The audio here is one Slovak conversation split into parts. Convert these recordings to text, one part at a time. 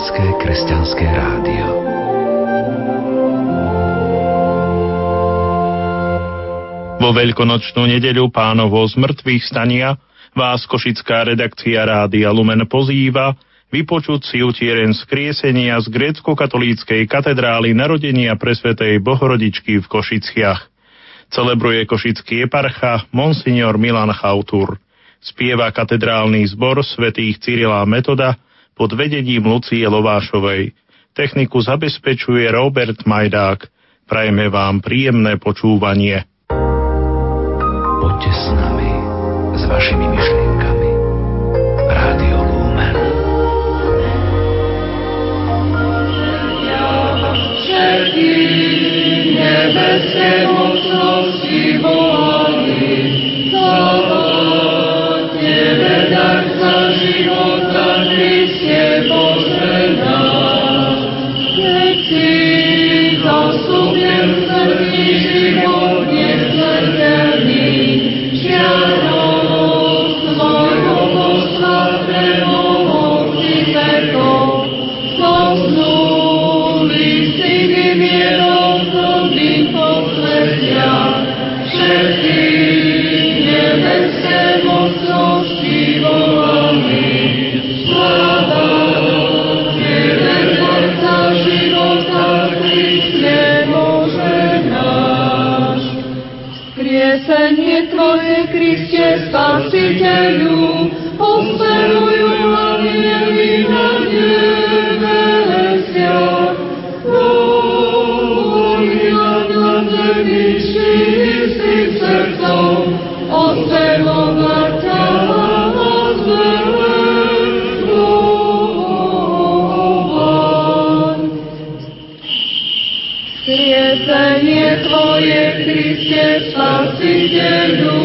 Vatikánske kresťanské rádio. Vo veľkonočnú nedeľu pánovo zmrtvých stania vás košická redakcia Rádia Lumen pozýva vypočuť si utieren skriesenia z grécko-katolíckej katedrály narodenia presvetej Bohorodičky v Košiciach. Celebruje košický eparcha Monsignor Milan Chautur. Spieva katedrálny zbor svätých Cyrila Metoda pod vedením Lucie Lovášovej. Techniku zabezpečuje Robert Majdák. Prajme vám príjemné počúvanie. Poďte s nami, s vašimi myšlienkami. Rádio Lumen. Všetky nebeské mocnosti Osperujú anieli na nebesiach. Bohovia na zemi čistým srdcom, ospelovať ťa zveležovať. Skriesenie Tvoje, Kriste, Spasiteľu,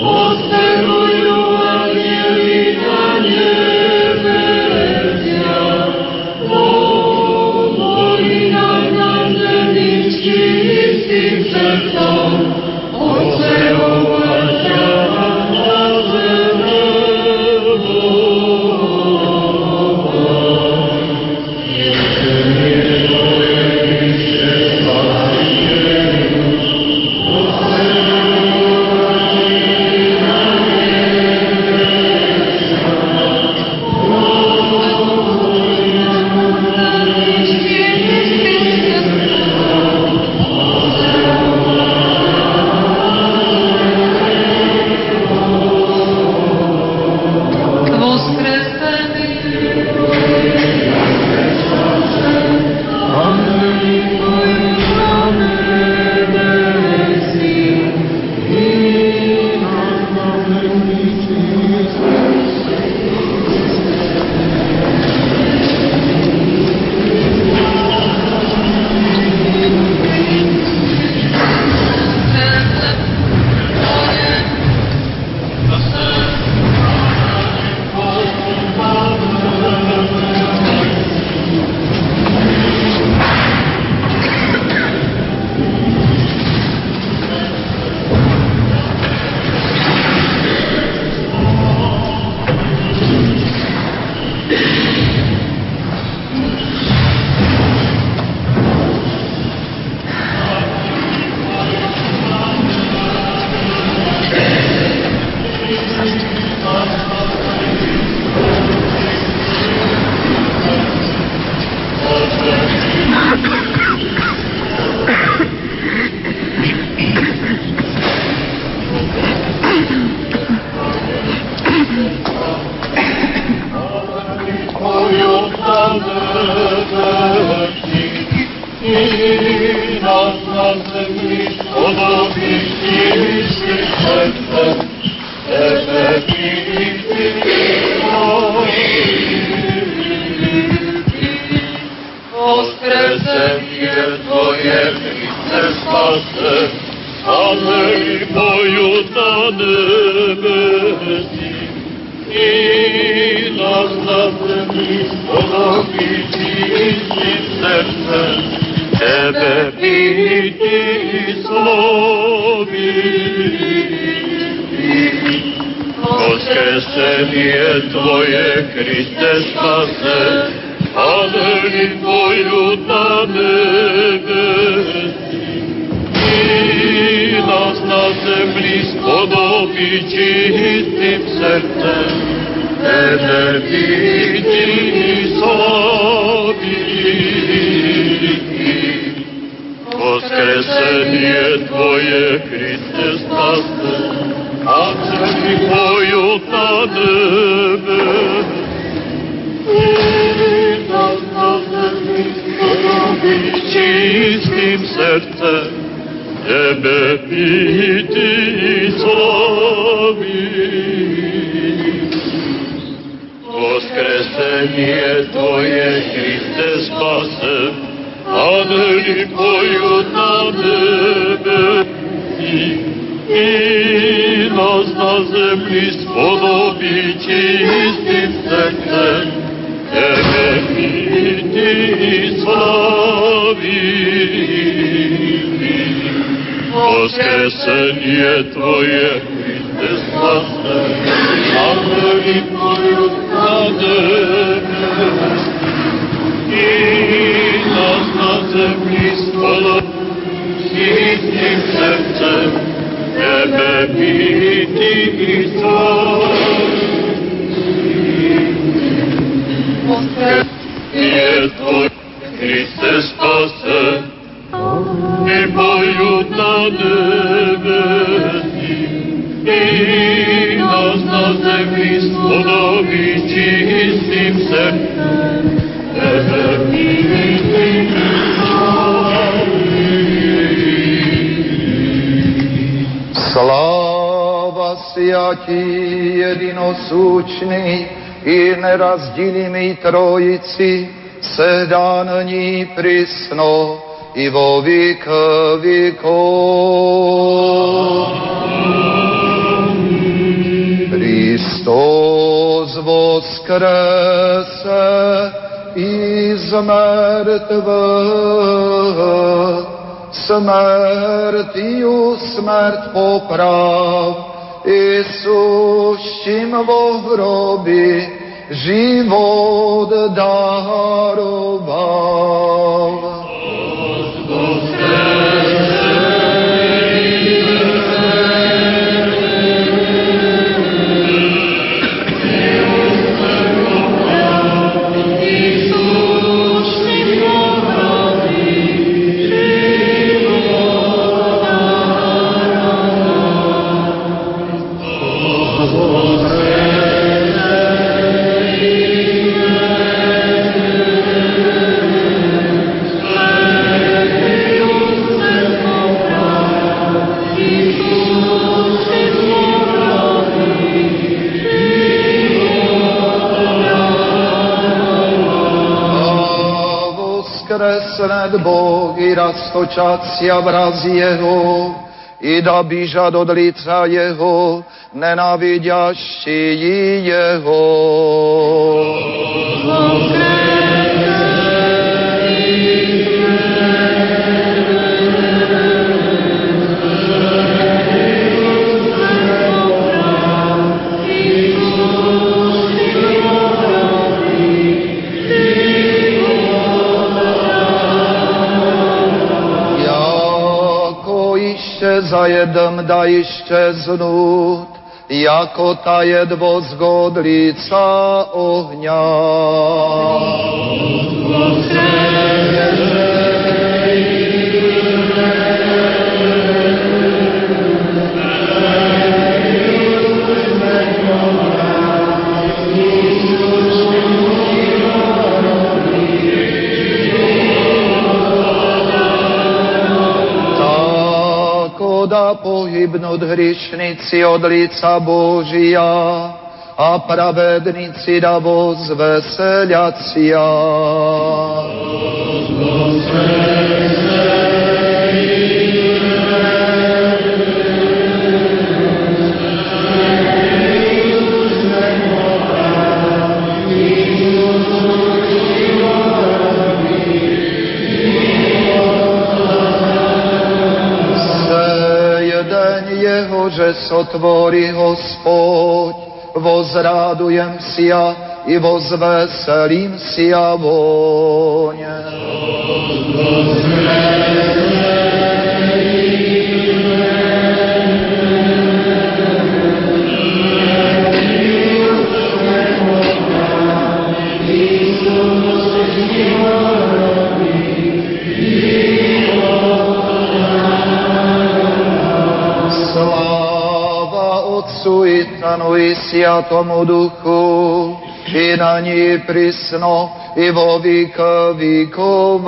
osperujú exalted. Nazlanmıştık Nazlanmış Olup işmiştik Sebep Sebep Воскресение Твое, Христе, спасе, ангели поют на небеси, и нас на землі сподоби чистим серцем, тебе відні собі. Воскресение Tvoje, ide spasne, a meni Tvoju znade. I nas na zemlji spala, čistim srcem, Tebe biti i slavim. Je Tvoj, Hriste spase, i moju nade. Sviatí, jedinosučný i nerazdělími trojici, sedá na ní prisno i vo věk věkov. Hristos voskrese iz mrtvých, smrtiju smrt poprav, Isušim vo hrobi život daroval. Voskresned Bog i rastočacia vraz jeho, i da bížat od lica jeho, nenávidější jeho. Zajedem da iščeznut, jako ta jedvo zgod lica ohňa. Tako da pohybnut hrišnici od lica Božija, a pravednici da vozveseljacija. Sej jeho, že sotvorí Hospod, vozradujem si ja i vozveselím si a voně. Sláva Otcu i Sviatomu Duchu, i na ní prisno, i vo víka víkov.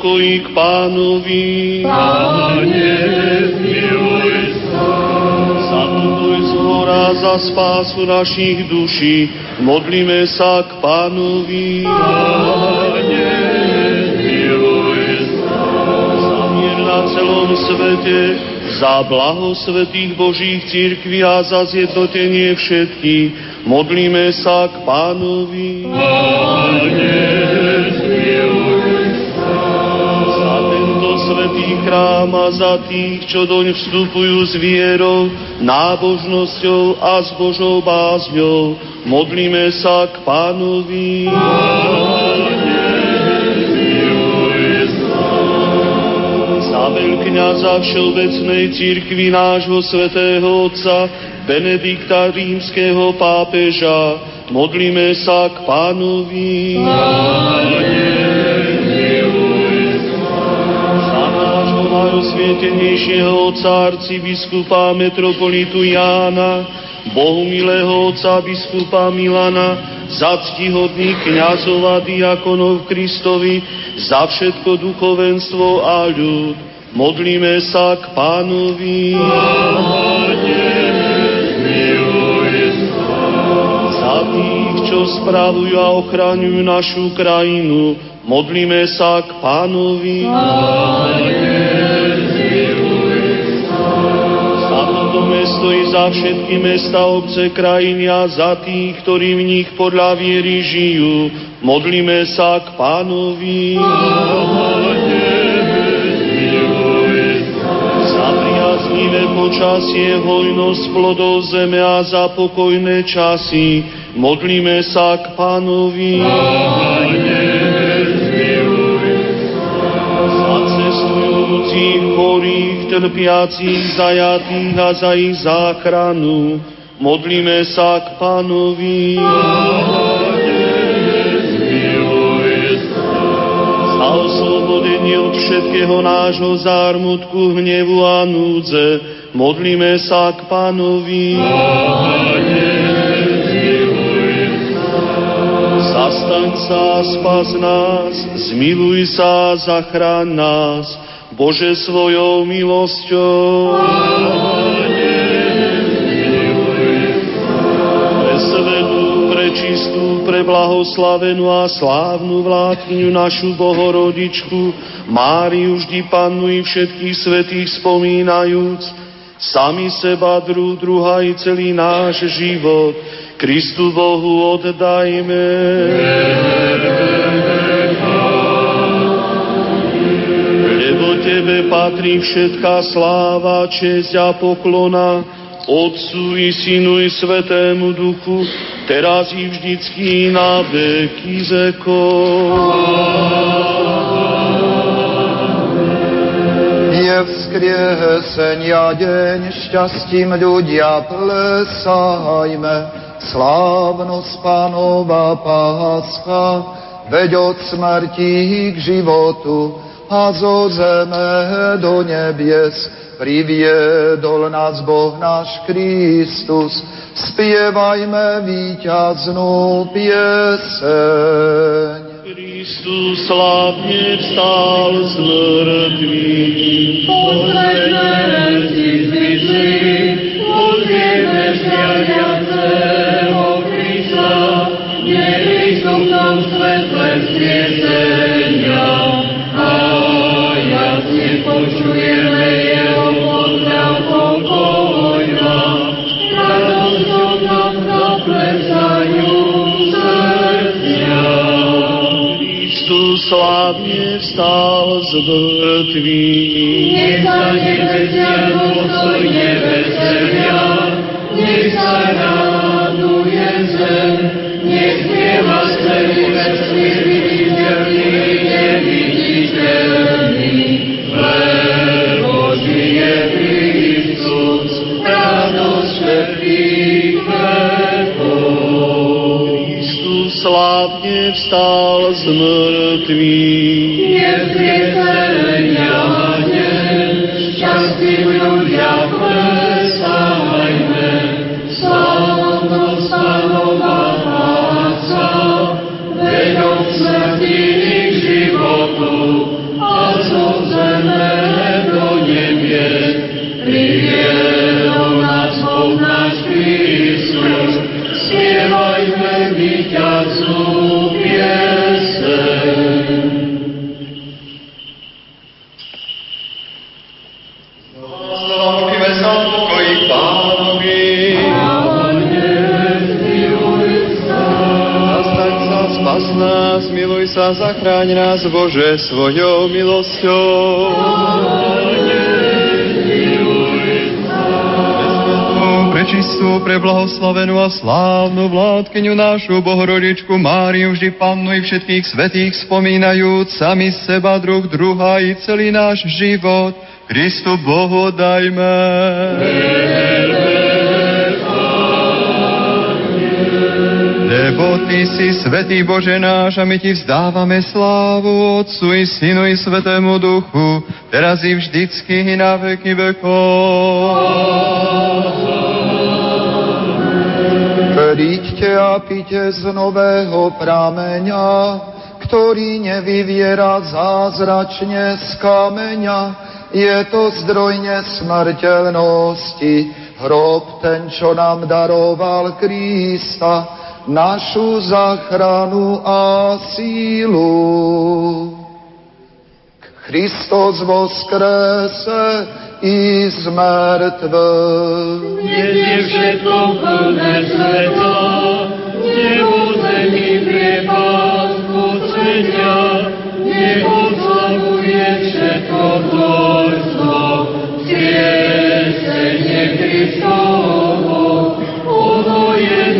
Pokoji k pánovi. Pane, zmiluj sa. Za pokoj z hora, za spásu našich duší. Modlíme sa k pánovi. Pane, zmiluj sa. Za mier na celom svete, za blaho svetých Božích církví a za zjednotenie všetkých. Modlíme sa k pánovi. Pane, zmiluj sa. Za svetý chrám a za tých, čo doň vstupujú s vierou, nábožnosťou a s Božou bázňou, modlíme sa k pánovi. Za veľkňaza Všeobecnej církvy nášho svätého Otca Benedikta rímskeho pápeža, modlíme sa k pánovi. Za najosvietenejšieho otca arcibiskupa metropolitu Jána, Bohumilého otca biskupa Milana, za ctihodných kniazov a diakonov Kristovi, za všetko duchovenstvo a ľud. Modlíme sa k pánovi. Za tých, čo spravujú a ochraňujú našu krajinu, modlíme sa k pánovi. Za mesto i za všetky mesta, obce, krajiny a za tých, ktorí v nich podľa viery žijú, modlíme sa k pánovi. Za priaznivé počasie, hojnosť plodov zeme a za pokojné časy, modlíme sa k pánovi. Za cestujúcich, chorých, trpiacich, zajatých a za ich záchranu, modlíme sa k pánovi. Za oslobodenie od všetkého nášho zármutku, hnevu a núdze, modlíme sa k pánovi. Zastaň sa, spas nás, zmiluj sa, zachráň nás, Bože svojou milosťou. Pre svetú, prečistú, pre blahoslavenú a slávnu vládkyňu našu Bohorodičku, Máriu vždy pannu i všetkých svetých spomínajúc, sami seba, druh, druha i celý náš život, Kristu Bohu oddajme. Lebo patrí všetká sláva, česť a poklona, Otcu i Synu i Svetému Duchu, teraz i vždycky na veky vekov. Je vzkriesenia deň, šťastím ľudia plesajme, slávnosť pánova páscha, veď od smrti k životu a zo zeme do nebies priviedol nás Boh náš Kristus. Spievajme víťaznú pieseň. Kristus slávne vstal z mŕtvych. Pozrieme si zvyšli, z mŕtvych. Nech sa nebesia dôstojne veselia, nech sa raduje zem, nech spieva celý vesmír viditeľný, neviditeľný. Lebo žije Kristus, radosť všetkých. Kristus slávne vstal z mŕtvych. Svojou milosťou. Prečistú, preblahoslavenú a slávnu vládkyňu našu Bohorodičku Máriu, vždy pannu i všetkých svetých spomínajúc, sami seba, druh druha i celý náš život, Kristu Bohu dajme. Lebo Ty si svetý Bože náš a my Ti vzdávame slávu Otcu i Synu i Svetému Duchu, teraz i vždycky i na veky vekov. Príďte a pite z nového prameňa, ktorý nevyviera zázračne z kameňa. Je to zdroj nesmrteľnosti, hrob ten, čo nám daroval Krista, našu záchranu a sílu. Kristus voskrese i z mŕtvych. Dnes je všetko plné sveta, nebo zemi priepas posvetia, nech oslavuje všetko dvojstvo, skriesenie Kristovo, ono je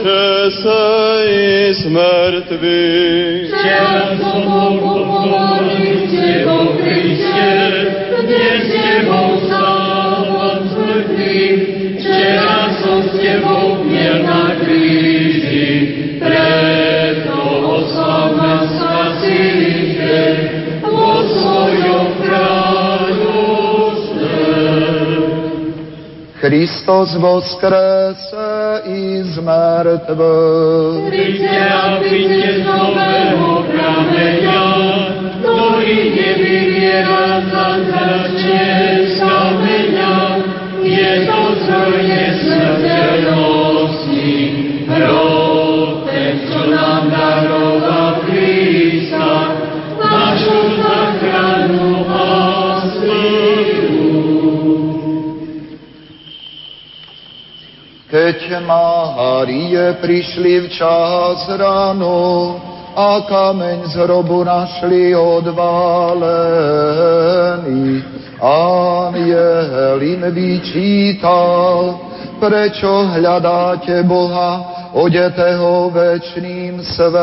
Vzkrese i z mŕtvych. Včera som bol pochovaný s Tebou, Kriste, dnes s Tebou stávam smrtný. Včera som s Tebou mier na kríži, preto oslav ma Spasiteľ vo svojom kráľovstve. Kristus voskrese i z mŕtvych. Príďte a príďte z nového prameňa, ktorý nevyviera sa Keď Márie prišli včas ráno a kameň z hrobu našli odvalený, aniel im vyčítal, prečo hľadáte Boha odetého večným svetlom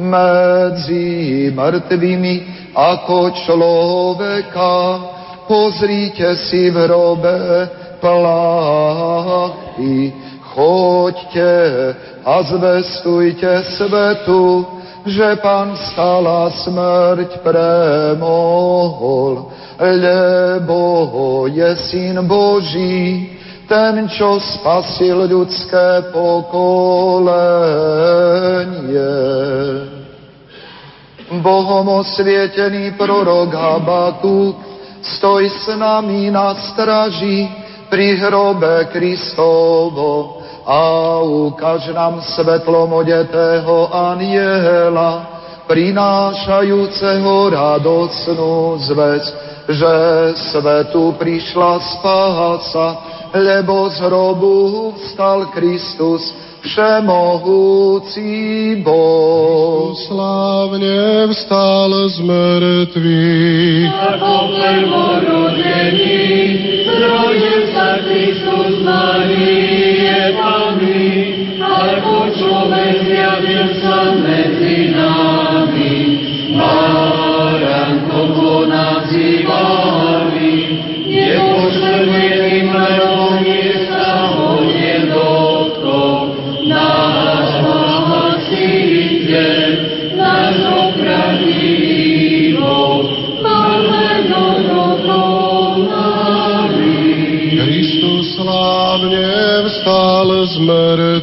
medzi mŕtvými ako človeka. Pozrite si v hrobe plachty, choďte a zvestujte svetu, že Pán stala smrť premohol, lebo je Syn Boží, ten, čo spasil ľudské pokolenie. Bohom osvietený prorok Habatuk, stoj s nami na straži pri hrobe Kristovo a ukáž nám svetlom odetého aniela, prinášajúceho radosnú zväz, že svetu prišla spása, lebo z hrobu vstal Kristus, všemohúci Boh. Slávne vstal z mŕtvych. Ako prvorodený, zrodil sa Kristus Marie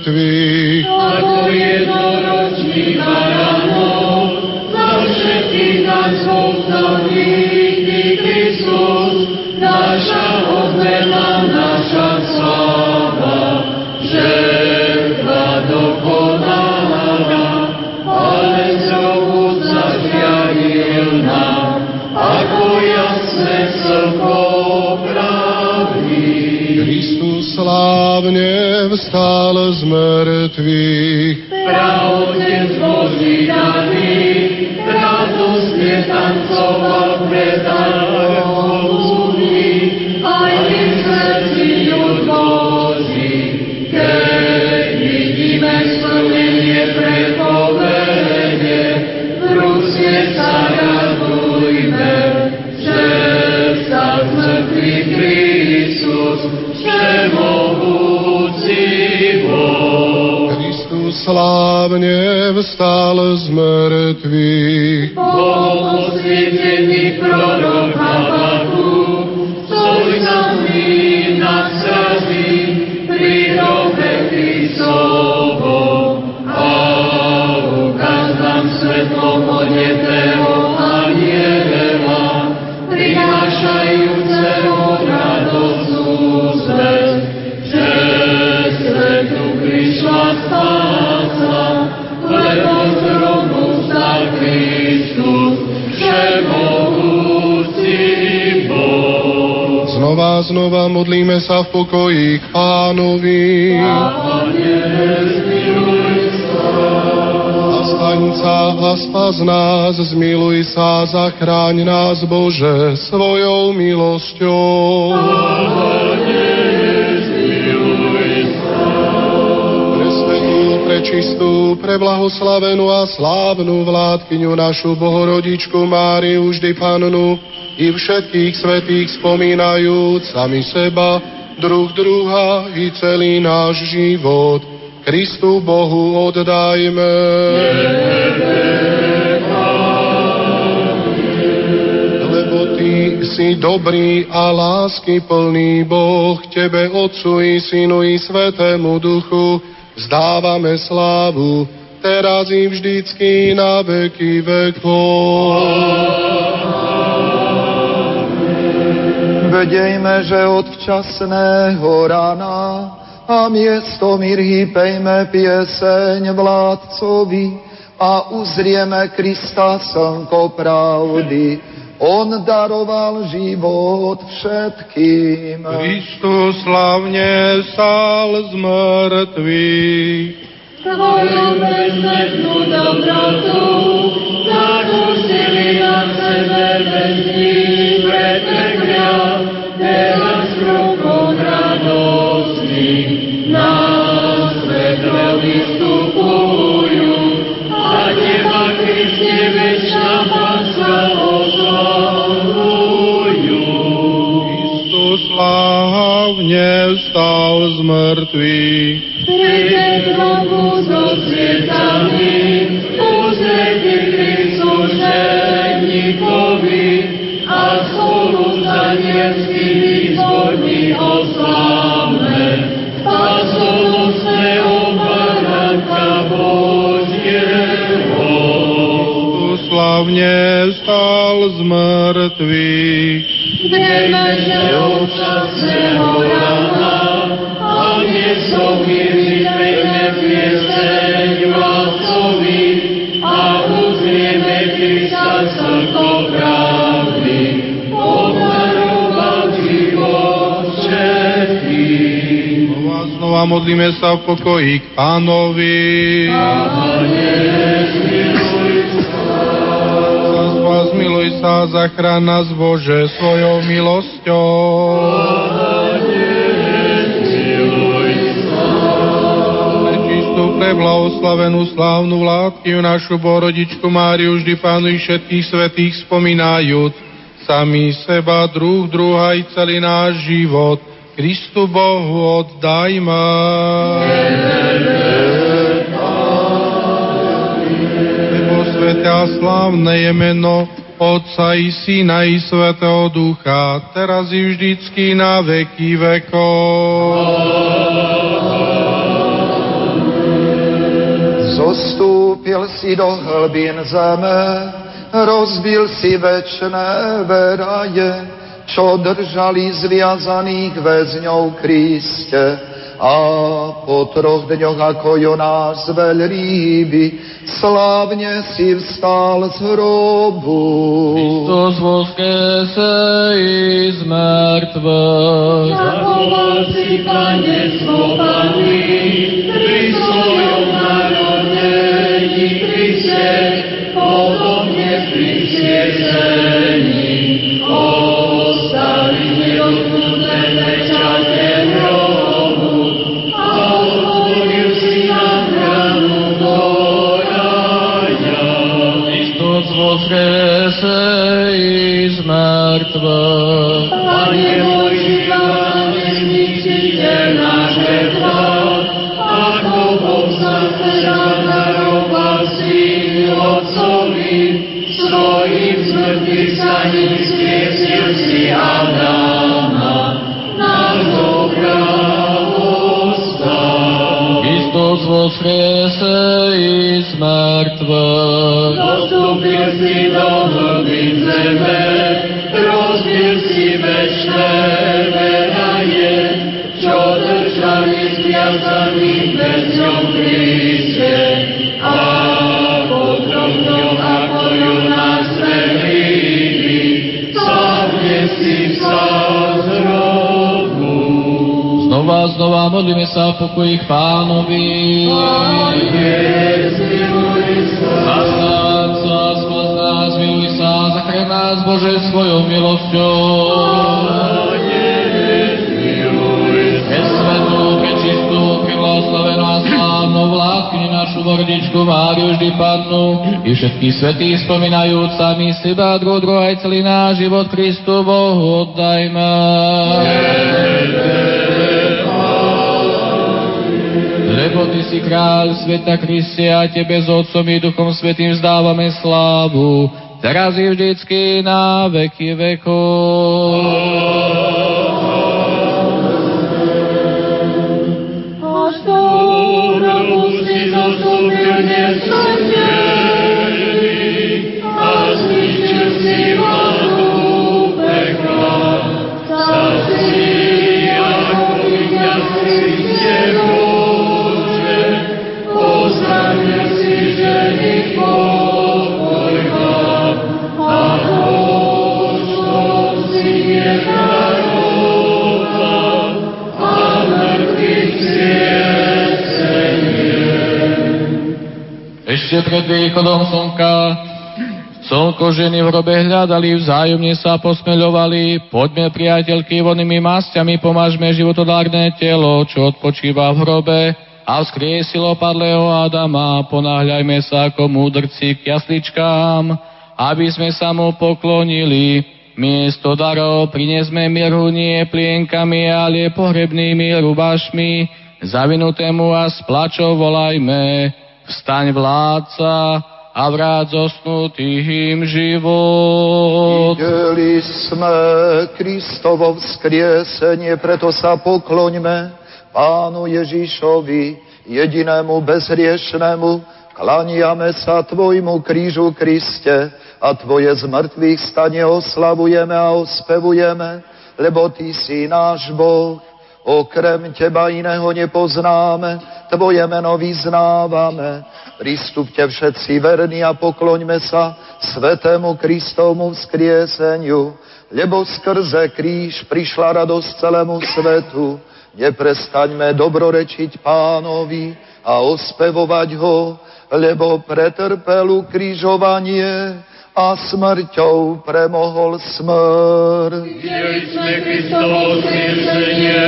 mŕtvych. Vstal z mŕtvych. Slávne vstal z mŕtvych. Bol Znova, znova modlíme sa v pokoji k pánovi. Zastaň sa a spas nás, zmiluj sa, zachráň nás, Bože, svojou milosťou. Presvetú, prečistú, preblahoslavenú a slávnu vládkyňu našu Bohorodičku Máriu, vždy Pannu, i všetkých svetých spomínajúc sami seba, druh druha i celý náš život. Kristu Bohu oddajme. Lebo Ty, si dobrý a lásky plný Boh, Tebe, Otcu i Synu i Svetému Duchu, vzdávame slávu, teraz i vždycky na veky vekov. Vedejme, že od včasného rána a miesto mirhy pejme pieseň vládcovi a uzrieme Krista slnko pravdy. On daroval život všetkým. Kristus slavne stal z mŕtvych. Tvojou bezmednú dobrotu zadusili na sebe väzni preteklia, slavne stal z mŕtvych. Príde znovu so svietami, uzretí Kristu ženíkovi a spolu za nebeskými zbormi oslávme. Spasonosného Baranka Božieho. Slavne stal z mŕtvych. Modlíme sa v pokoji k pánovi. Zas vás miluj sa, zachrán nás Bože svojou milosťou. Prečistú, preblahoslavenú, slávnu vládkyňu našu Bohorodičku Máriu, vždy pánu i všetkých svetých spomínajúc, sami seba, druh, druha i celý náš život, Kristu Bohu oddajme. Lebo svete a slávne je meno Otca i Syna i Svetého Ducha, teraz i vždycky na veky vekov. Zostúpil si do hlbín zeme, rozbil si večné veraje, čo držali zviazaných väzňov Kriste. A po troch dňoch ako Jonás veľrýby, slávne si vstal z hrobu. Kristus voskresej z mŕtvych. Zachoval si, Pane, slovaný, pri svojom narodení Kriste, pokoji k pánovi. Zastávať sa, spôs nás, miluj sa, zachraň nás, Bože, svojou milosťou. Pre svetú, pre čistú, pre blahoslavenú a slávnu vládkyni našu Bordičku Máriu vždy padnú i všetkých svetých spomínajúc sami seba, druh, druh, aj celý náš život Kristu Bohu oddajme. Ty si kráľ sveta Kriste a Tebe s Otcom i Duchom Svetým vzdávame slávu, teraz i vždycky na veky vekov. Ešte pred východom slnka Slnko ženy v hrobe hľadali, vzájomne sa posmeľovali. Poďme, priateľky, vonými masťami pomážme životodárne telo, čo odpočíva v hrobe a vzkriesilo padlého Adama. Ponáhľajme sa ako múdrci k jasličkám, aby sme sa mu poklonili. Miesto darov prinesme mirhu nie plienkami, ale pohrebnými rubašmi. Zavinutému a s plačou volajme, vstaň vládca, a vráť zosnutým život. Videli sme Kristovo vzkriesenie, preto sa pokloňme Pánu Ježišovi, jedinému bezriešnému, klaniame sa Tvojmu krížu Kriste a Tvoje zmrtvých stane oslavujeme a ospevujeme, lebo Ty si náš Boh, okrem Teba iného nepoznáme, Tvoje meno vyznávame, Pristupte všetci verní a pokloňme sa svetému Kristovmu vzkrieseniu, lebo skrze kríž prišla radosť celému svetu. Neprestaňme dobrorečiť pánovi a ospevovať ho, lebo pretrpel ukrižovanie a smrťou premohol smrť. Videli sme Kristovo skriesenie,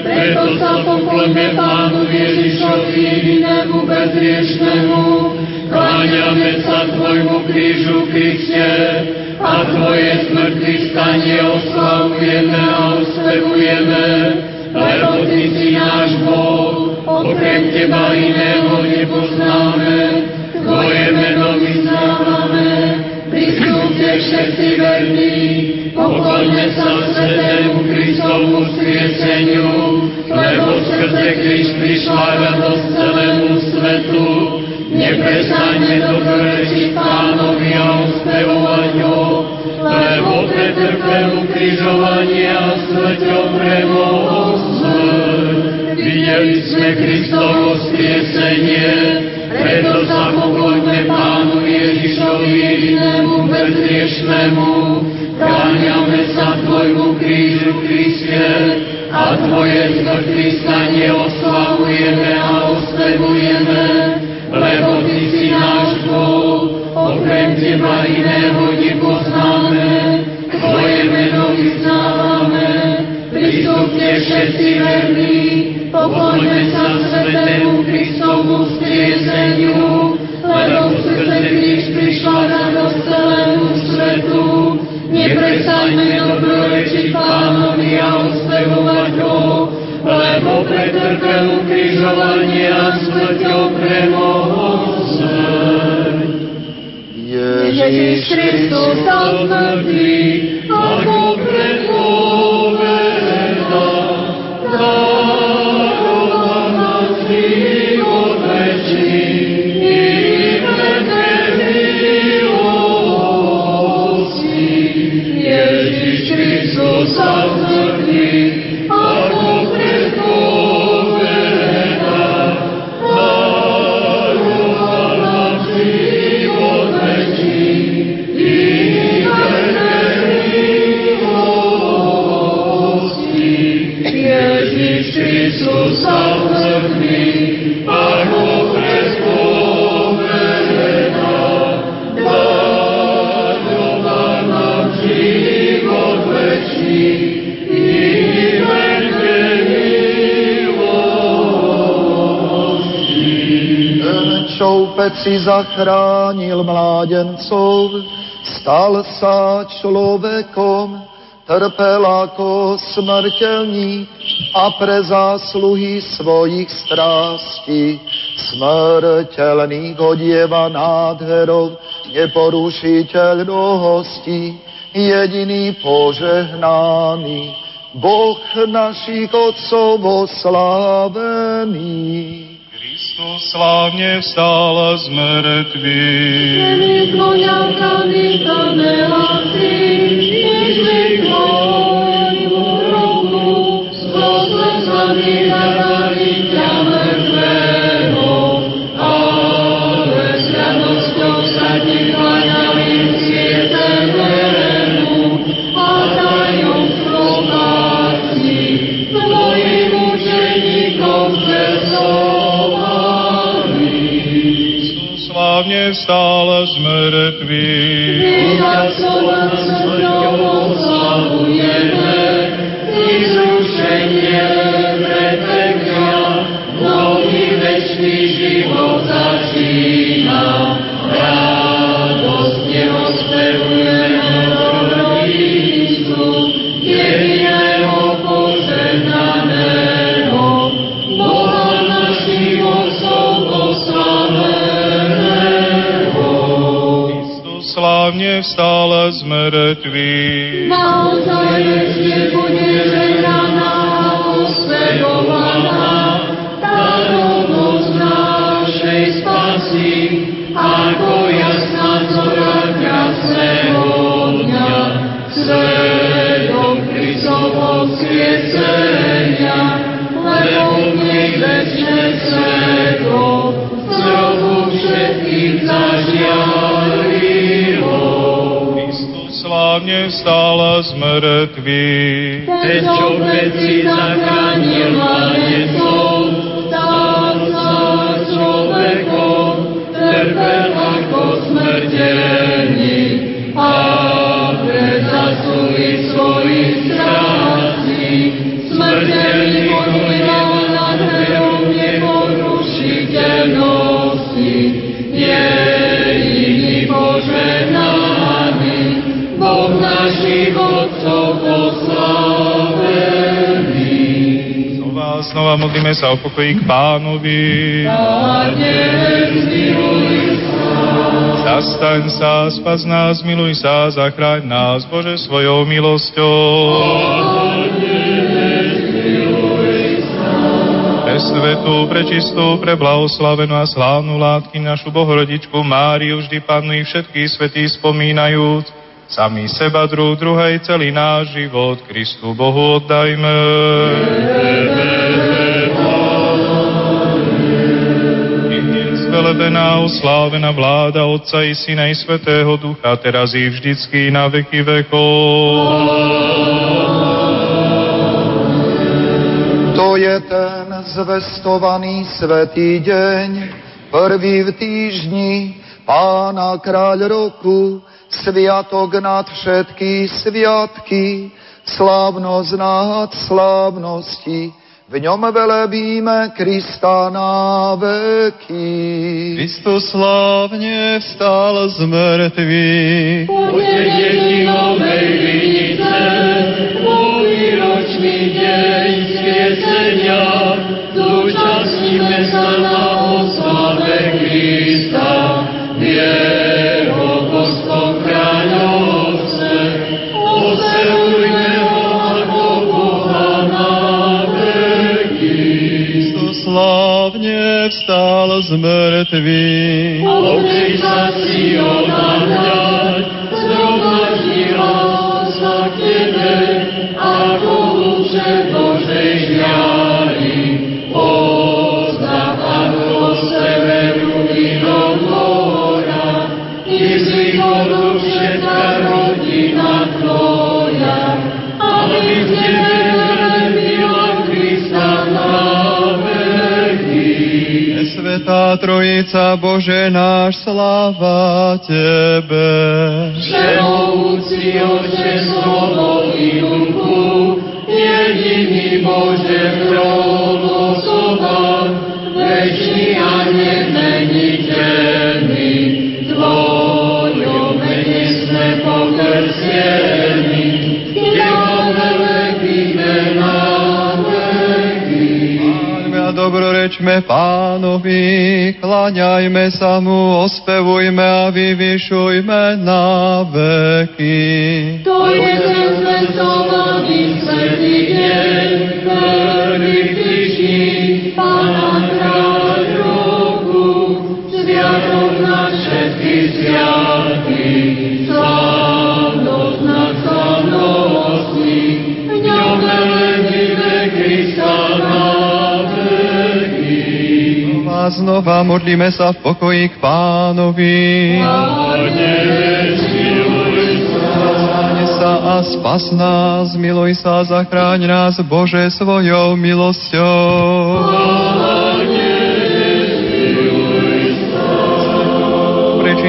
preto sa pokloňme Pánu Ježišovi, jedinému bezriešnemu. Kláňame sa Tvojmu krížu, Kriste, a Tvoje smrti stanie oslavujeme a ospevujeme, lebo Ty si náš Boh, okrem Teba iného nepoznáme, Tvoje meno vyznávame, pristúpte všetci verní, pokloňme sa Svetému Kristovmu skrieseniu, lebo skrze Krist prišla radosť celému svetu. Neprestaňme dobrorečiť Pánovi a uspevovať ho, lebo pretrpel ukrižovanie a skriesenie, preto sa pokloňme Pánu Ježišovi jedinému bezriešnému, kláňame sa Tvojmu krížu Kriste a Tvoje zmrtvý stanie oslavujeme a ospevujeme, lebo Ty si náš Boh, okrem Teba iného nepoznáme, Tvoje meno vyznávame, pristupte všetci verní, Ježiš Kristus sa peci zachránil mládencov, stal sa človekom, trpel ako smrteľník a pre zásluhy svojich strástí smrteľných odieva nádherov neporušiteľnosti, jediný požehnaný, Boh našich otcov oslávený. Kristus slávne vstal z mŕtvych. Vstal z mŕtvych. Vstal z mŕtvych. Slávne vstal z mŕtvych. Ten, čo veci Znova modlíme sa o pokoji k pánovi. Pane. Zastaň sa, spas nás, miluj sa, zachráň nás, Bože, svojou milosťou. Pre svetu, prečistú, pre blahoslavenú a slávnu látky našu Bohorodičku Máriu, vždy Pannu i všetkých svetí spomínajúc, sami seba, druh, druhej, celý náš život Kristu Bohu oddajme. Zvelebená, oslávená vláda Otca i Syna i Svetého Ducha, teraz i vždycky na veky vekov. To je ten zvestovaný svetý deň, prvý v týždni, Pána kráľ roku, sviatok nad všetky sviatky, slávnosť nad slávnosti, v ňom velebíme Krista na veky. Kristus slávne vstal z mŕtvych. Poďte deti novej vinice, z mŕtvych. Obri sa si Trojica, Bože náš, sláva Tebe. Všemovúci Oče, slovo i duchu, jediný Bože trón osoba, večný dobrorečme pánovi, klaňajme sa mu, ospevujme a vyvyšujme na veky. To je ten svetovaný svetý deň, prvý týždni, Pána kráľ roku, sviatok na všetky sviatky, A znova modlíme sa v pokoji k pánovi. Zachráň sa a spas nás, miluj sa a zachráň nás, Bože, svojou milosťou.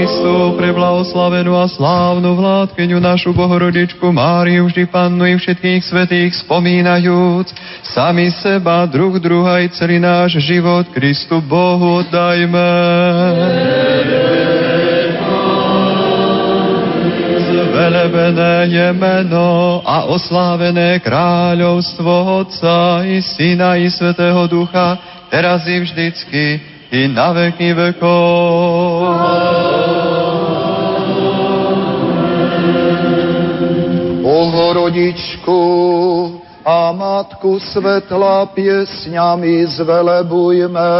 Prečistú, preblahoslavenú a slávnu vládkyňu našu Bohorodičku Máriu, vždy pannu i všetkých svetých spomínajúc, sami seba, druh druha i celý náš život Kristu Bohu oddajme. Zvelebené je meno a oslávené kráľovstvo Otca i Syna i Svetého Ducha, teraz i vždycky i na veky vekov. Bohorodičku a Matku svetla piesňami zvelebujme.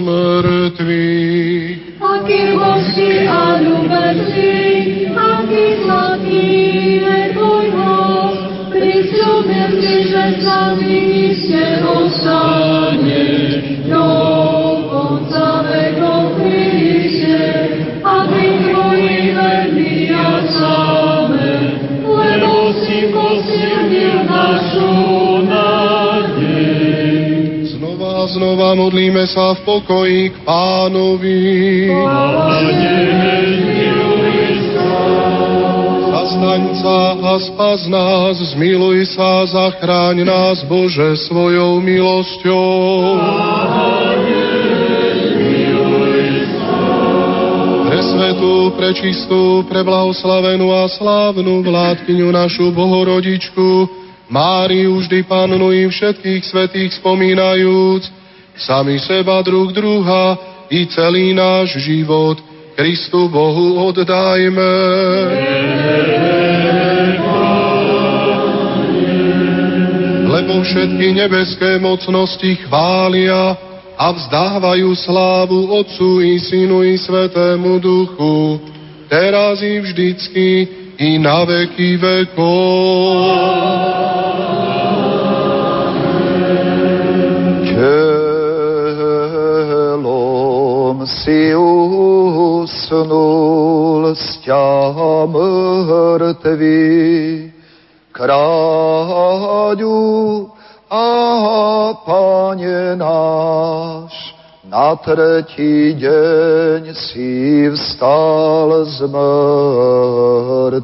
Vstal sa v pokoji k pánovi. Zastaň sa a spas nás, zmiluj sa, zachráň nás, Bože, svojou milosťou. Presvetú, prečistú, preblahoslavenú a slávnu vládkyňu našu Bohorodičku, Máriu vždy pannu i všetkých svetých spomínajúc, sami seba druh druha i celý náš život Kristu Bohu oddajme. Lebo všetky nebeské mocnosti chvália a vzdávajú slávu Otcu i Synu i Svetému Duchu, teraz i vždycky i na veky vekov. Si usnul z ťa mŕtvy, kráľu a pane náš, na tretí deň si vstal z mŕtvych.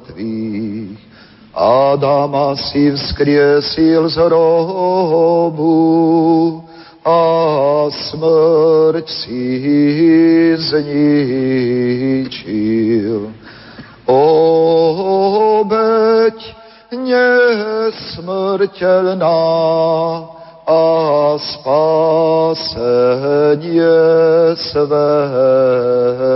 Adama si vzkriesil z hrobu, a smrť si zničil. Obeď nesmrteľná a spasenie sveta.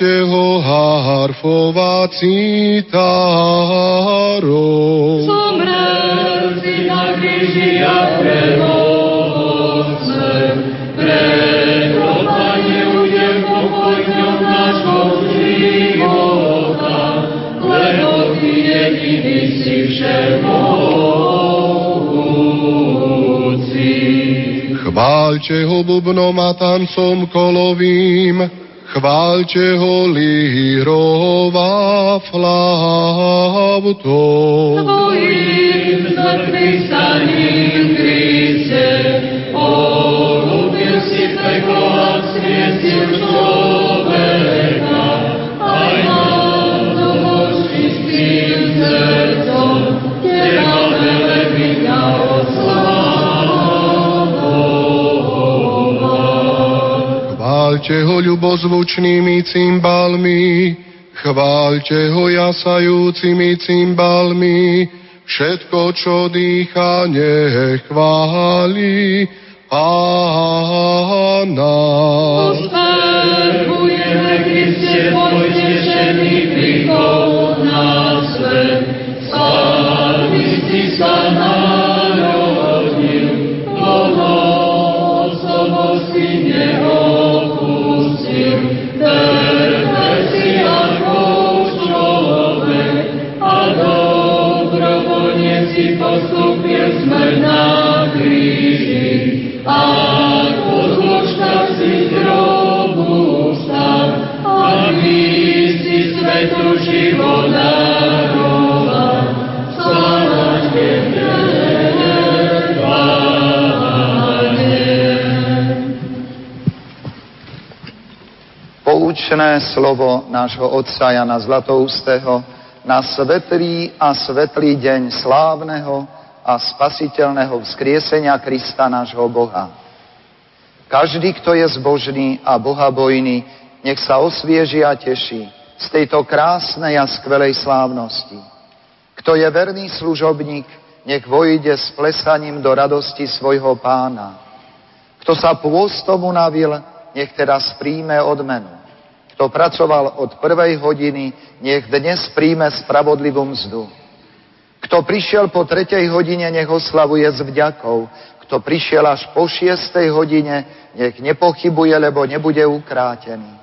You. Chváľte ho lírov a flautou. Tvojim zmrtvých Chváľte ho ľubozvučnými cymbalmi, chváľte ho jasajúcimi cymbalmi, všetko, čo dýcha, nech chváli Pána. Oslavujeme, Kriste, tvoj Poučné slovo nášho otca Jana Zlatoustého na svetlý a svetlý deň slávneho a spasiteľného vzkriesenia Krista nášho Boha. Každý, kto je zbožný a bohabojný, nech sa osvieži a teší z tejto krásnej a skvelej slávnosti. Kto je verný služobník, nech vojde s plesaním do radosti svojho pána. Kto sa pôstom unavil, nech teraz príjme odmenu. Kto pracoval od prvej hodiny, nech dnes príjme spravodlivú mzdu. Kto prišiel po tretej hodine, nech oslavuje s vďakou. Kto prišiel až po šiestej hodine, nech nepochybuje, lebo nebude ukrátený.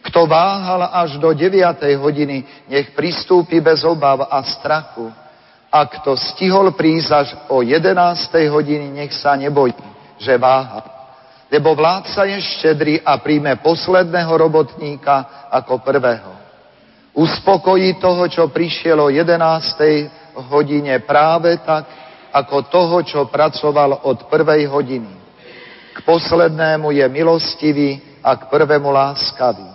Kto váhal až do deviatej hodiny, nech pristúpi bez obav a strachu. A kto stihol prísť až o jedenástej hodiny, nech sa nebojí, že váha. Lebo vládca je štedrý a príjme posledného robotníka ako prvého. Uspokojí toho, čo prišiel o jedenástej hodine práve tak, ako toho, čo pracoval od prvej hodiny. K poslednému je milostivý a k prvému láskavý.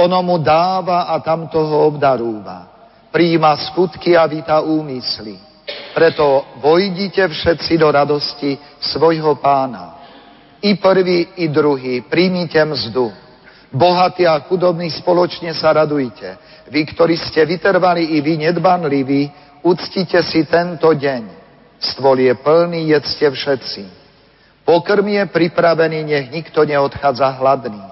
Ono mu dáva a tamto ho obdarúva. Príjima skutky a vita úmysly. Preto vojdite všetci do radosti svojho pána. I prvý, i druhý, príjmite mzdu. Bohatí a chudobní spoločne sa radujte. Vy, ktorí ste vytrvali i vy nedbanliví, uctite si tento deň. Stôl je plný, jedzte všetci. Pokrm je pripravený, nech nikto neodchádza hladný.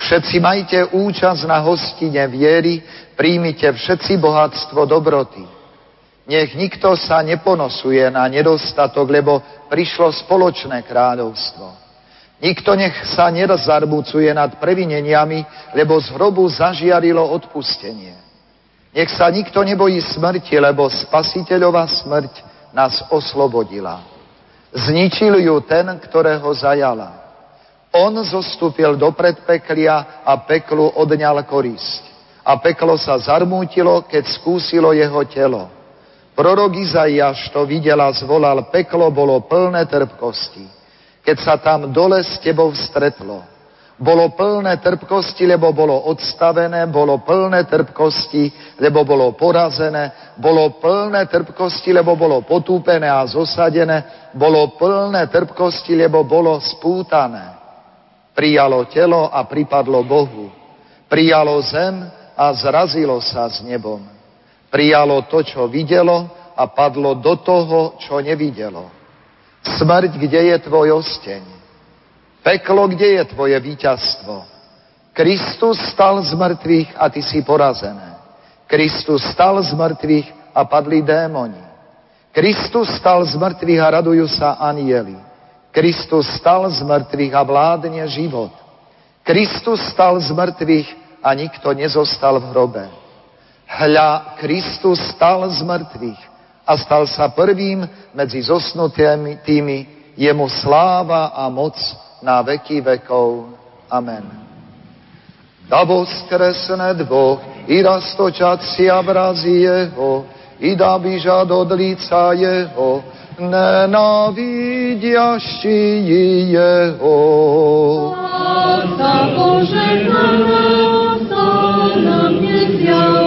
Všetci majte účasť na hostine viery, príjmite všetci bohatstvo dobroty. Nech nikto sa neponosuje na nedostatok, lebo prišlo spoločné kráľovstvo. Nikto nech sa nezarmucuje nad previneniami, lebo z hrobu zažiarilo odpustenie. Nech sa nikto nebojí smrti, lebo spasiteľová smrť nás oslobodila. Zničil ju ten, ktorého zajala. On zostúpil do predpeklia a peklu odňal korisť. A peklo sa zarmútilo, keď skúsilo jeho telo. Prorok Izaiáš to videl zvolal, peklo bolo plné trpkosti. Keď sa tam dole s tebou stretlo, bolo plné trpkosti, lebo bolo odstavené, bolo plné trpkosti, lebo bolo porazené, bolo plné trpkosti, lebo bolo potúpené a zosadené, bolo plné trpkosti, lebo bolo spútané. Prijalo telo a pripadlo Bohu. Prijalo zem a zrazilo sa s nebom. Prijalo to, čo videlo a padlo do toho, čo nevidelo. Smrť, kde je tvoj osteň? Peklo, kde je tvoje víťazstvo? Kristus stal z mŕtvych a ty si porazené. Kristus stal z mŕtvych a padli démoni. Kristus stal z mŕtvych a radujú sa anieli. Kristus stal z mŕtvych a vládne život. Kristus stal z mŕtvych a nikto nezostal v hrobe. Hľa, Kristus stal z mŕtvych a stal sa prvým medzi zosnutými tými, jemu sláva a moc na veky vekov. Amen. Da voskresne dvoch i rastočacia vrazi jeho, i da bíža od lica jeho, nenávidiaši jeho. Láska požehnaná, na mne zjavila,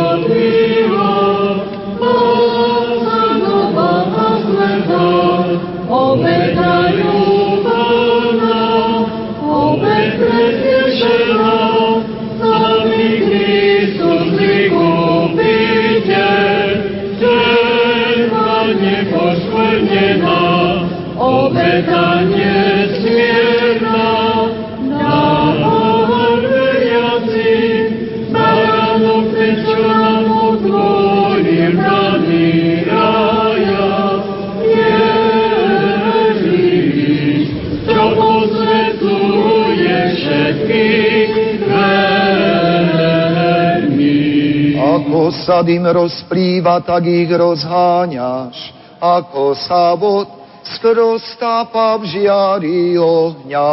dym rozplýva, tak ich rozháňaš. Ako sa vod skrostápa v žiari ohňa.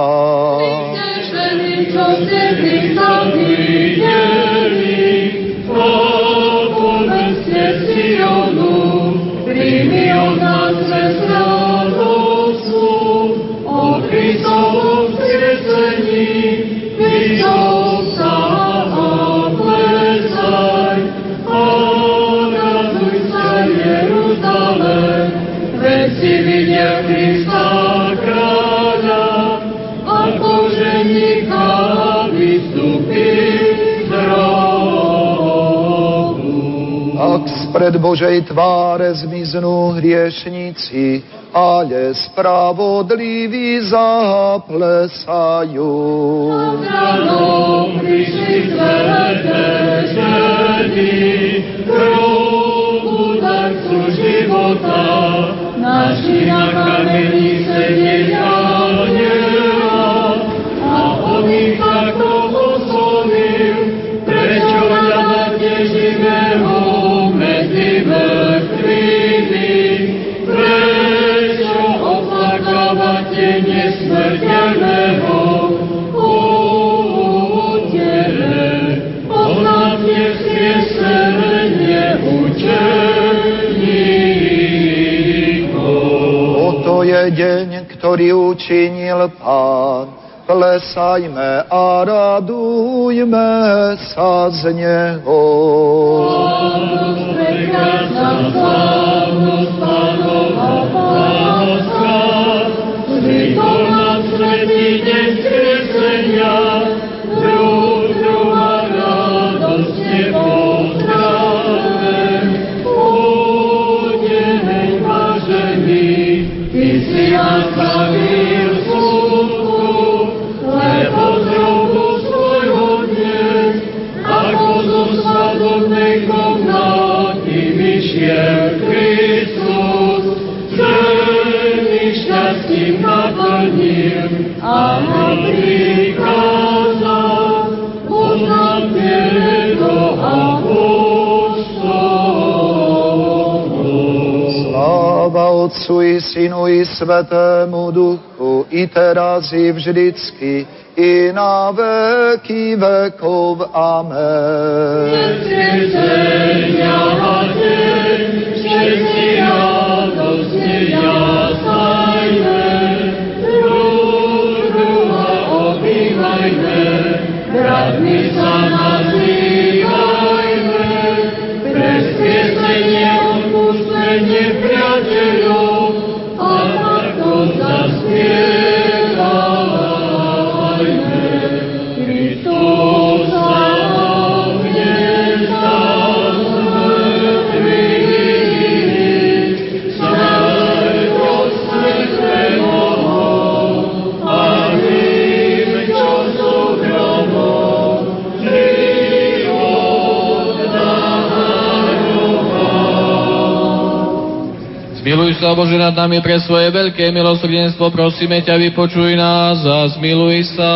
Ženy, čo ste sa videli, nás vzkriesení, vysok si vidia Krista kráľa, ako ženíka vystúpi z hrobu. Ak spred Božej tváre zmiznú hriešnici, ale spravodliví zaplesajú. Ráno prišli sveté ženy, hrobu darcu života, naši na kameni sedieť je deň, ktorý učinil Pán. Plesajme a radujme sa z Neho. Prekrásna Otcu i Synu i Svetému Duchu, i teraz i vždycky, i na veky vekov. Amen. Sa, Bože, nad nami pre svoje veľké milosrdenstvo, prosíme ťa, vypočuj nás a zmiluj sa.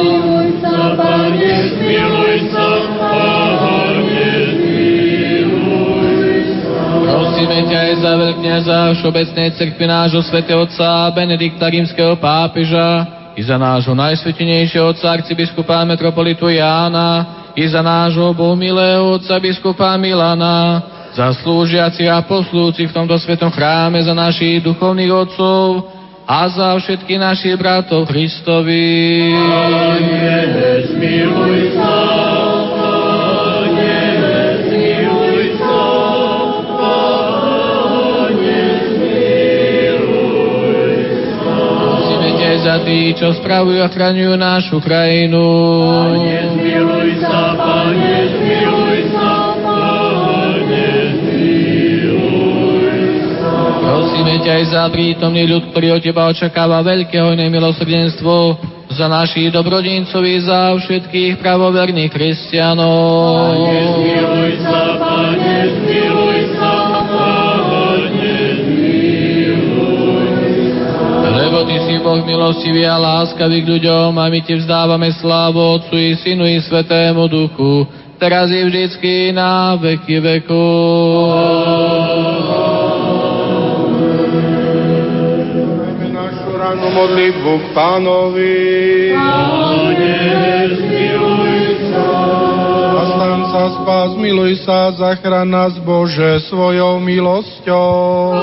Zmiluj sa, Pane, zmiluj sa, Pane, zmiluj sa. Prosíme ťa aj za veľkňaza Všeobecnej cerkvy nášho svätého Otca Benedikta rímskeho pápeža i za nášho najsvetenejšieho Otca arcibiskupa metropolitu Jána i za nášho bohumilého Otca biskupa Milana, za slúžiacich a poslúcich v tomto svetom chráme, za našich duchovných otcov a za všetkých našich bratov Kristovi. Pane, zmiluj sa, Pane, zmiluj sa, Pane, zmiluj sa. Prosíme ťa aj za tých, čo spravujú a chraňujú našu krajinu. Pane, zmiluj sa, Pane, zmiluj sa, Prosíme ťa aj za prítomný ľud, ktorý od Teba očakáva veľké hojné milosrdenstvo, za našich dobrodincov i za všetkých pravoverných kresťanov. Pane, zmiluj sa, Pane, zmiluj sa, Pane, zmiluj sa. Lebo Ty si Boh milostivý a láskavý k ľuďom a my Ti vzdávame slávu Otcu i Synu i Svetému Duchu, teraz i vždycky na veky vekov. Modlitbu k pánovi. Pane, zmiluj sa. Zastan sa, spás, miluj sa, zachraň nás Bože svojou milosťou.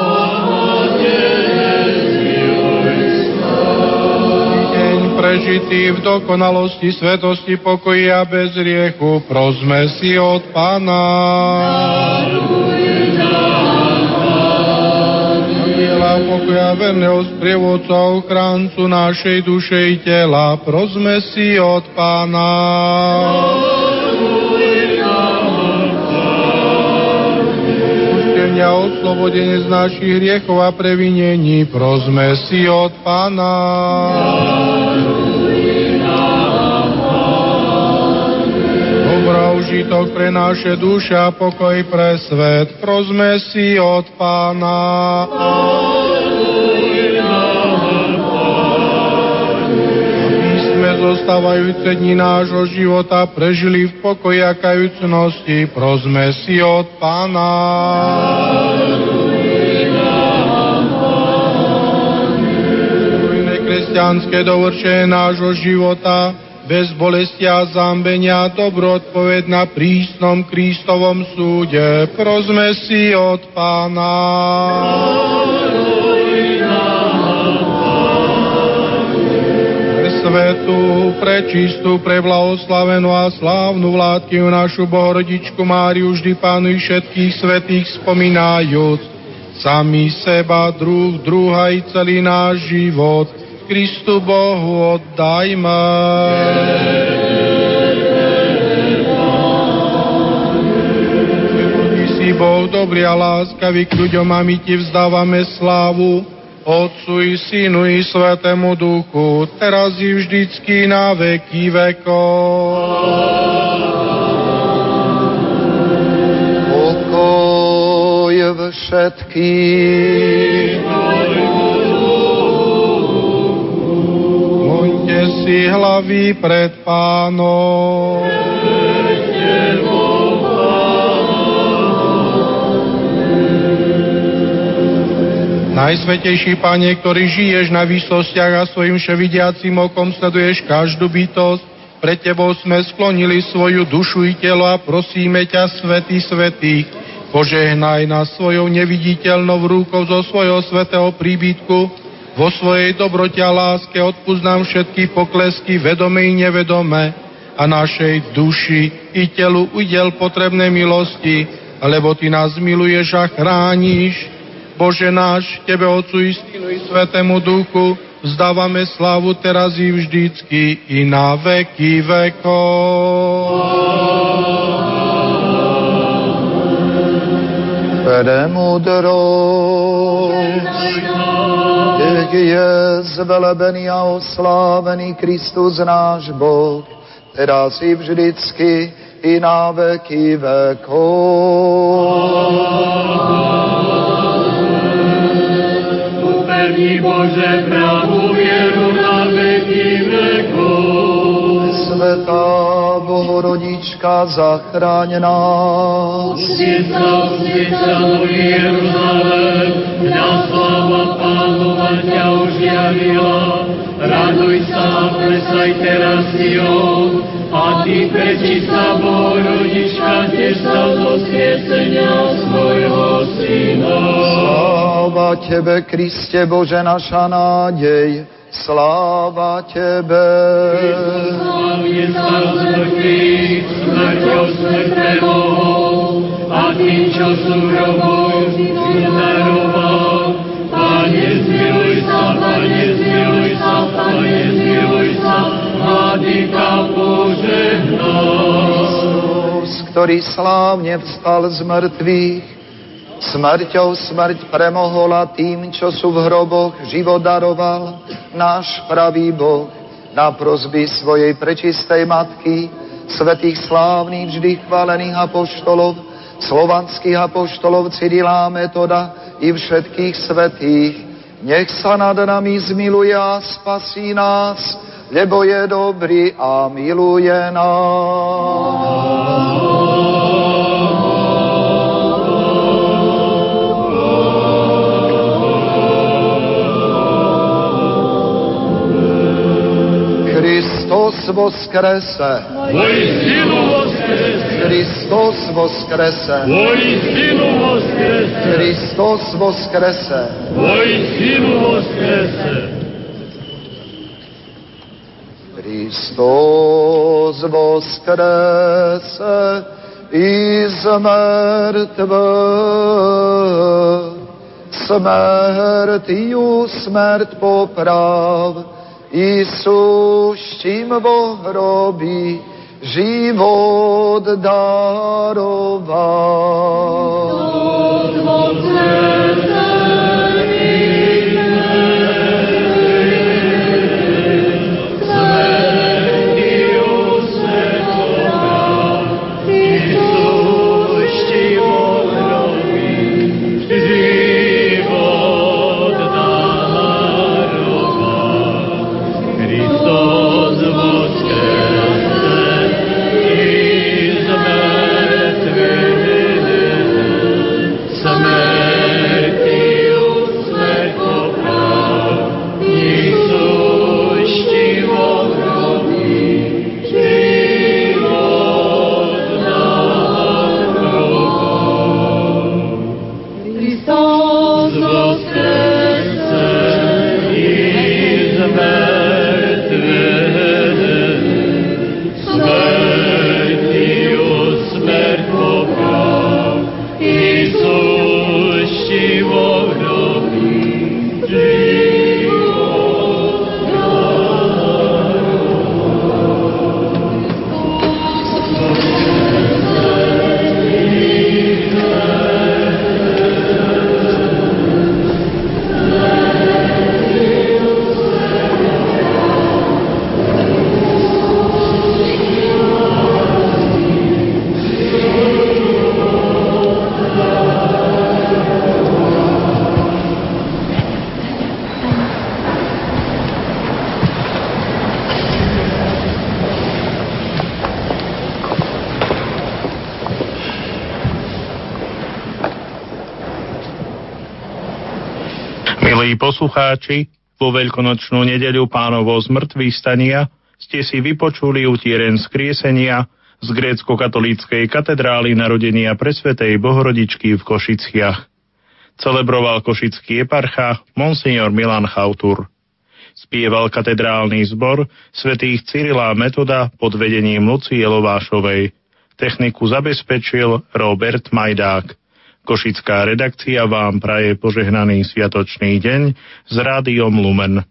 Deň prežitý v dokonalosti, svetosti, pokoji a bez riechu, prosme si od Pána. Aniela pokoja verného sprievodcu a ochráncu našej duše i tela, prosme si od Pána. Odpustenia, oslobodenie z našich hriechov a previnení, prosme si od Pána. Užitok pre naše duše a pokoj pre svet, prosme si od Pána. Aby zostávajúce dni nášho života prežili v pokoji a kajúcnosti, prosme si od Pána. Kresťanské dovršenie nášho života, bez bolesti a zambenia, dobro odpoveď na prísnom Kristovom súde, prosme si od Pána. Pre svetu, pre čistú, pre blahoslavenú a slávnu vládkyňu našu Bohorodičku Máriu vždy pánu i všetkých svetých spomínajúc, sami seba, druh, druha i celý náš život, Kristu Bohu oddajme. Boh dobrý a láskavý k ľuďom a my Ti vzdávame slávu, Otcu i Synu i Svetému Duchu, teraz i vždycky na veky vekov. Pokoj všetkým. Moňte si hlavy pred pánom. Najsvetejší Pane, ktorý žiješ na výsostiach a svojim vševidiacim okom sleduješ každú bytosť, pred Tebou sme sklonili svoju dušu i telo a prosíme ťa, Svetý Svetých, požehnaj nás svojou neviditeľnou rúkou zo svojho svetého príbytku, vo svojej dobrote a láske odpúsť nám všetky poklesky, vedome i nevedome, a našej duši i telu udel potrebné milosti, lebo Ty nás miluješ a chrániš. Bože náš, Tebe, Otcu i Synu i Svetému Duchu, vzdávame slávu teraz i vždycky i na veky vekov. Premudrosť. Nech je zvelebený a oslávený Kristus náš Boh, teraz i vždycky i na veky vekov. Bože pravú vieru na veky vekov. Svetá Bohorodička, zachráň nás. Usmieť sa, nový Jeruzalém, mňa sláva Pánova ťa už javila. Raduj sa, plesaj teraz Sion, a ty prečistá Bohorodička, tiež sa zo skriesenia svojho Syna. Sláva Tebe, Kriste Bože, naša nádej, sláva Tebe. Slavne sa z mŕtvych, smrťou smrť premohol, a tým, čo sú hrobou. Ktorý slávne vstal z mŕtvych, smrťou smrť premohol a tým, čo sú v hroboch, život daroval náš pravý Boh na prozby svojej prečistej matky, svetých slávnych, vždy chválených apoštolov, slovanských apoštolov Cyrila Metoda i všetkých svetých. Nech sa nad nami zmiluje a spasí nás, lebo je dobrý a miluje nás. Kristus voskrese. Voistinu voskrese, Kristus voskrese. voistinu voskrese, Kristus voskrese. voistinu voskrese. Kristus voskrese iz mŕtvych. Smrtiju smrt poprav, Isus čím vo hrobi život daroval. Poslucháči, vo veľkonočnú nedeľu pánovo z mŕtvych stania ste si vypočuli utieren skriesenia z grécko-katolíckej katedrály narodenia presvetej Bohorodičky v Košiciach. Celebroval košický eparcha Monsignor Milan Chautur. Spieval katedrálny zbor svätých Cyrila Metoda pod vedením Lucie Lovášovej. Techniku zabezpečil Robert Majdák. Košická redakcia vám praje požehnaný sviatočný deň s rádiom Lumen.